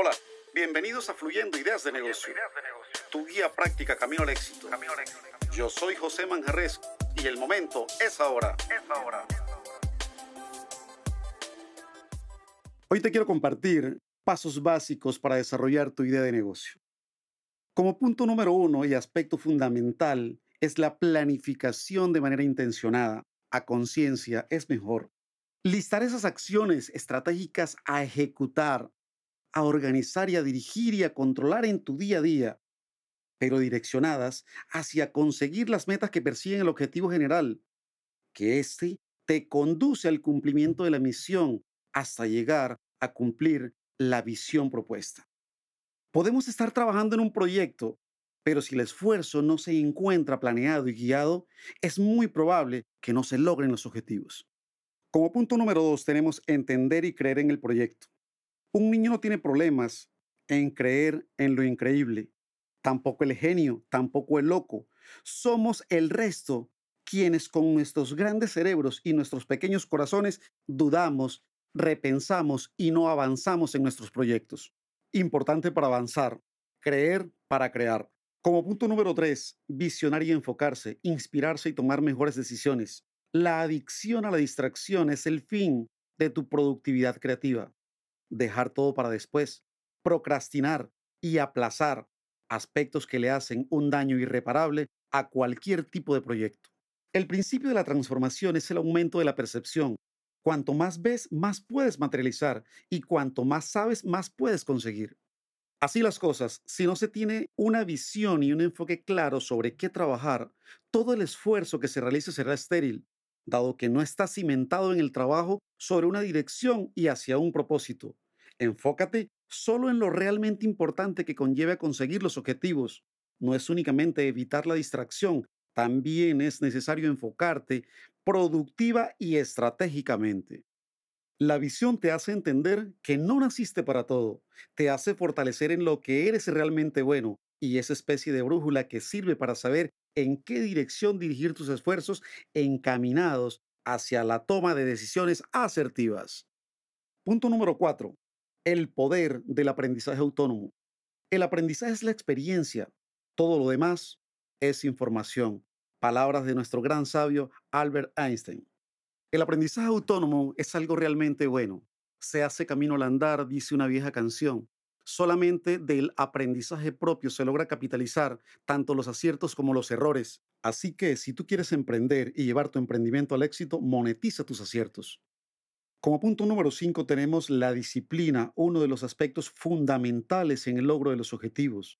Hola, bienvenidos a Fluyendo Ideas de Negocio, tu guía práctica camino al éxito. Yo soy José Manjarres y el momento es ahora. Es ahora. Hoy te quiero compartir pasos básicos para desarrollar tu idea de negocio. Como punto número uno y aspecto fundamental es la planificación de manera intencionada, a conciencia, es mejor. Listar esas acciones estratégicas a ejecutar a organizar y a dirigir y a controlar en tu día a día, pero direccionadas hacia conseguir las metas que persiguen el objetivo general, que éste te conduce al cumplimiento de la misión hasta llegar a cumplir la visión propuesta. Podemos estar trabajando en un proyecto, pero si el esfuerzo no se encuentra planeado y guiado, es muy probable que no se logren los objetivos. Como punto número dos, tenemos entender y creer en el proyecto. Un niño no tiene problemas en creer en lo increíble, tampoco el genio, tampoco el loco. Somos el resto quienes con nuestros grandes cerebros y nuestros pequeños corazones dudamos, repensamos y no avanzamos en nuestros proyectos. Importante para avanzar, creer para crear. Como punto número tres, visionar y enfocarse, inspirarse y tomar mejores decisiones. La adicción a la distracción es el fin de tu productividad creativa dejar todo para después, procrastinar y aplazar aspectos que le hacen un daño irreparable a cualquier tipo de proyecto. El principio de la transformación es el aumento de la percepción. Cuanto más ves, más puedes materializar y cuanto más sabes, más puedes conseguir. Así las cosas, si no se tiene una visión y un enfoque claro sobre qué trabajar, todo el esfuerzo que se realice será estéril, dado que no está cimentado en el trabajo sobre una dirección y hacia un propósito. Enfócate solo en lo realmente importante que conlleve a conseguir los objetivos. No es únicamente evitar la distracción, también es necesario enfocarte productiva y estratégicamente. La visión te hace entender que no naciste para todo, te hace fortalecer en lo que eres realmente bueno y esa especie de brújula que sirve para saber en qué dirección dirigir tus esfuerzos encaminados hacia la toma de decisiones asertivas. Punto número 4. El poder del aprendizaje autónomo. El aprendizaje es la experiencia, todo lo demás es información. Palabras de nuestro gran sabio Albert Einstein. El aprendizaje autónomo es algo realmente bueno. Se hace camino al andar, dice una vieja canción solamente del aprendizaje propio se logra capitalizar tanto los aciertos como los errores. Así que si tú quieres emprender y llevar tu emprendimiento al éxito, monetiza tus aciertos. Como punto número 5 tenemos la disciplina, uno de los aspectos fundamentales en el logro de los objetivos.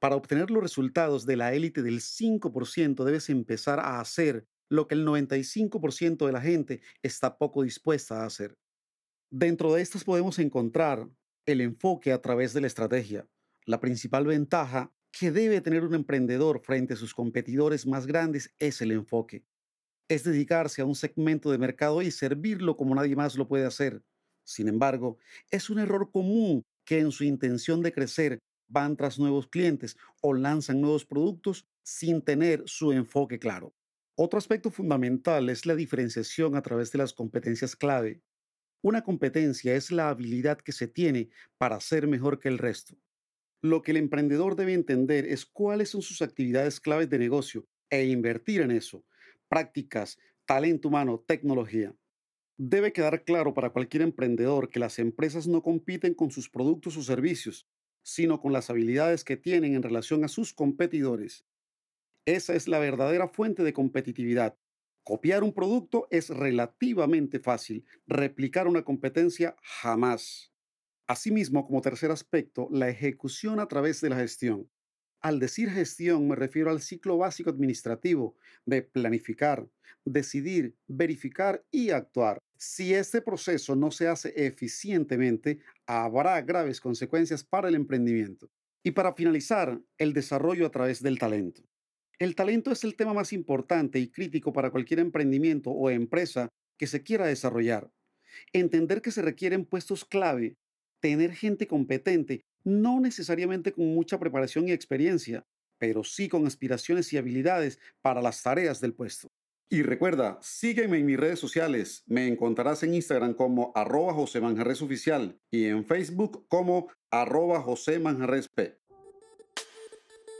Para obtener los resultados de la élite del 5% debes empezar a hacer lo que el 95% de la gente está poco dispuesta a hacer. Dentro de estas podemos encontrar el enfoque a través de la estrategia. La principal ventaja que debe tener un emprendedor frente a sus competidores más grandes es el enfoque. Es dedicarse a un segmento de mercado y servirlo como nadie más lo puede hacer. Sin embargo, es un error común que en su intención de crecer van tras nuevos clientes o lanzan nuevos productos sin tener su enfoque claro. Otro aspecto fundamental es la diferenciación a través de las competencias clave. Una competencia es la habilidad que se tiene para ser mejor que el resto. Lo que el emprendedor debe entender es cuáles son sus actividades claves de negocio e invertir en eso. Prácticas, talento humano, tecnología. Debe quedar claro para cualquier emprendedor que las empresas no compiten con sus productos o servicios, sino con las habilidades que tienen en relación a sus competidores. Esa es la verdadera fuente de competitividad Copiar un producto es relativamente fácil, replicar una competencia jamás. Asimismo, como tercer aspecto, la ejecución a través de la gestión. Al decir gestión me refiero al ciclo básico administrativo de planificar, decidir, verificar y actuar. Si este proceso no se hace eficientemente, habrá graves consecuencias para el emprendimiento. Y para finalizar, el desarrollo a través del talento. El talento es el tema más importante y crítico para cualquier emprendimiento o empresa que se quiera desarrollar. Entender que se requieren puestos clave, tener gente competente, no necesariamente con mucha preparación y experiencia, pero sí con aspiraciones y habilidades para las tareas del puesto. Y recuerda, sígueme en mis redes sociales. Me encontrarás en Instagram como arroba José Manjarres Oficial y en Facebook como arroba José Manjarres P.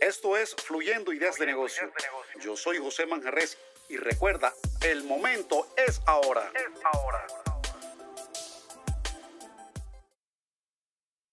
Esto es Fluyendo Ideas de Negocio. Yo soy José Manjarres y recuerda, el momento es ahora. Es ahora.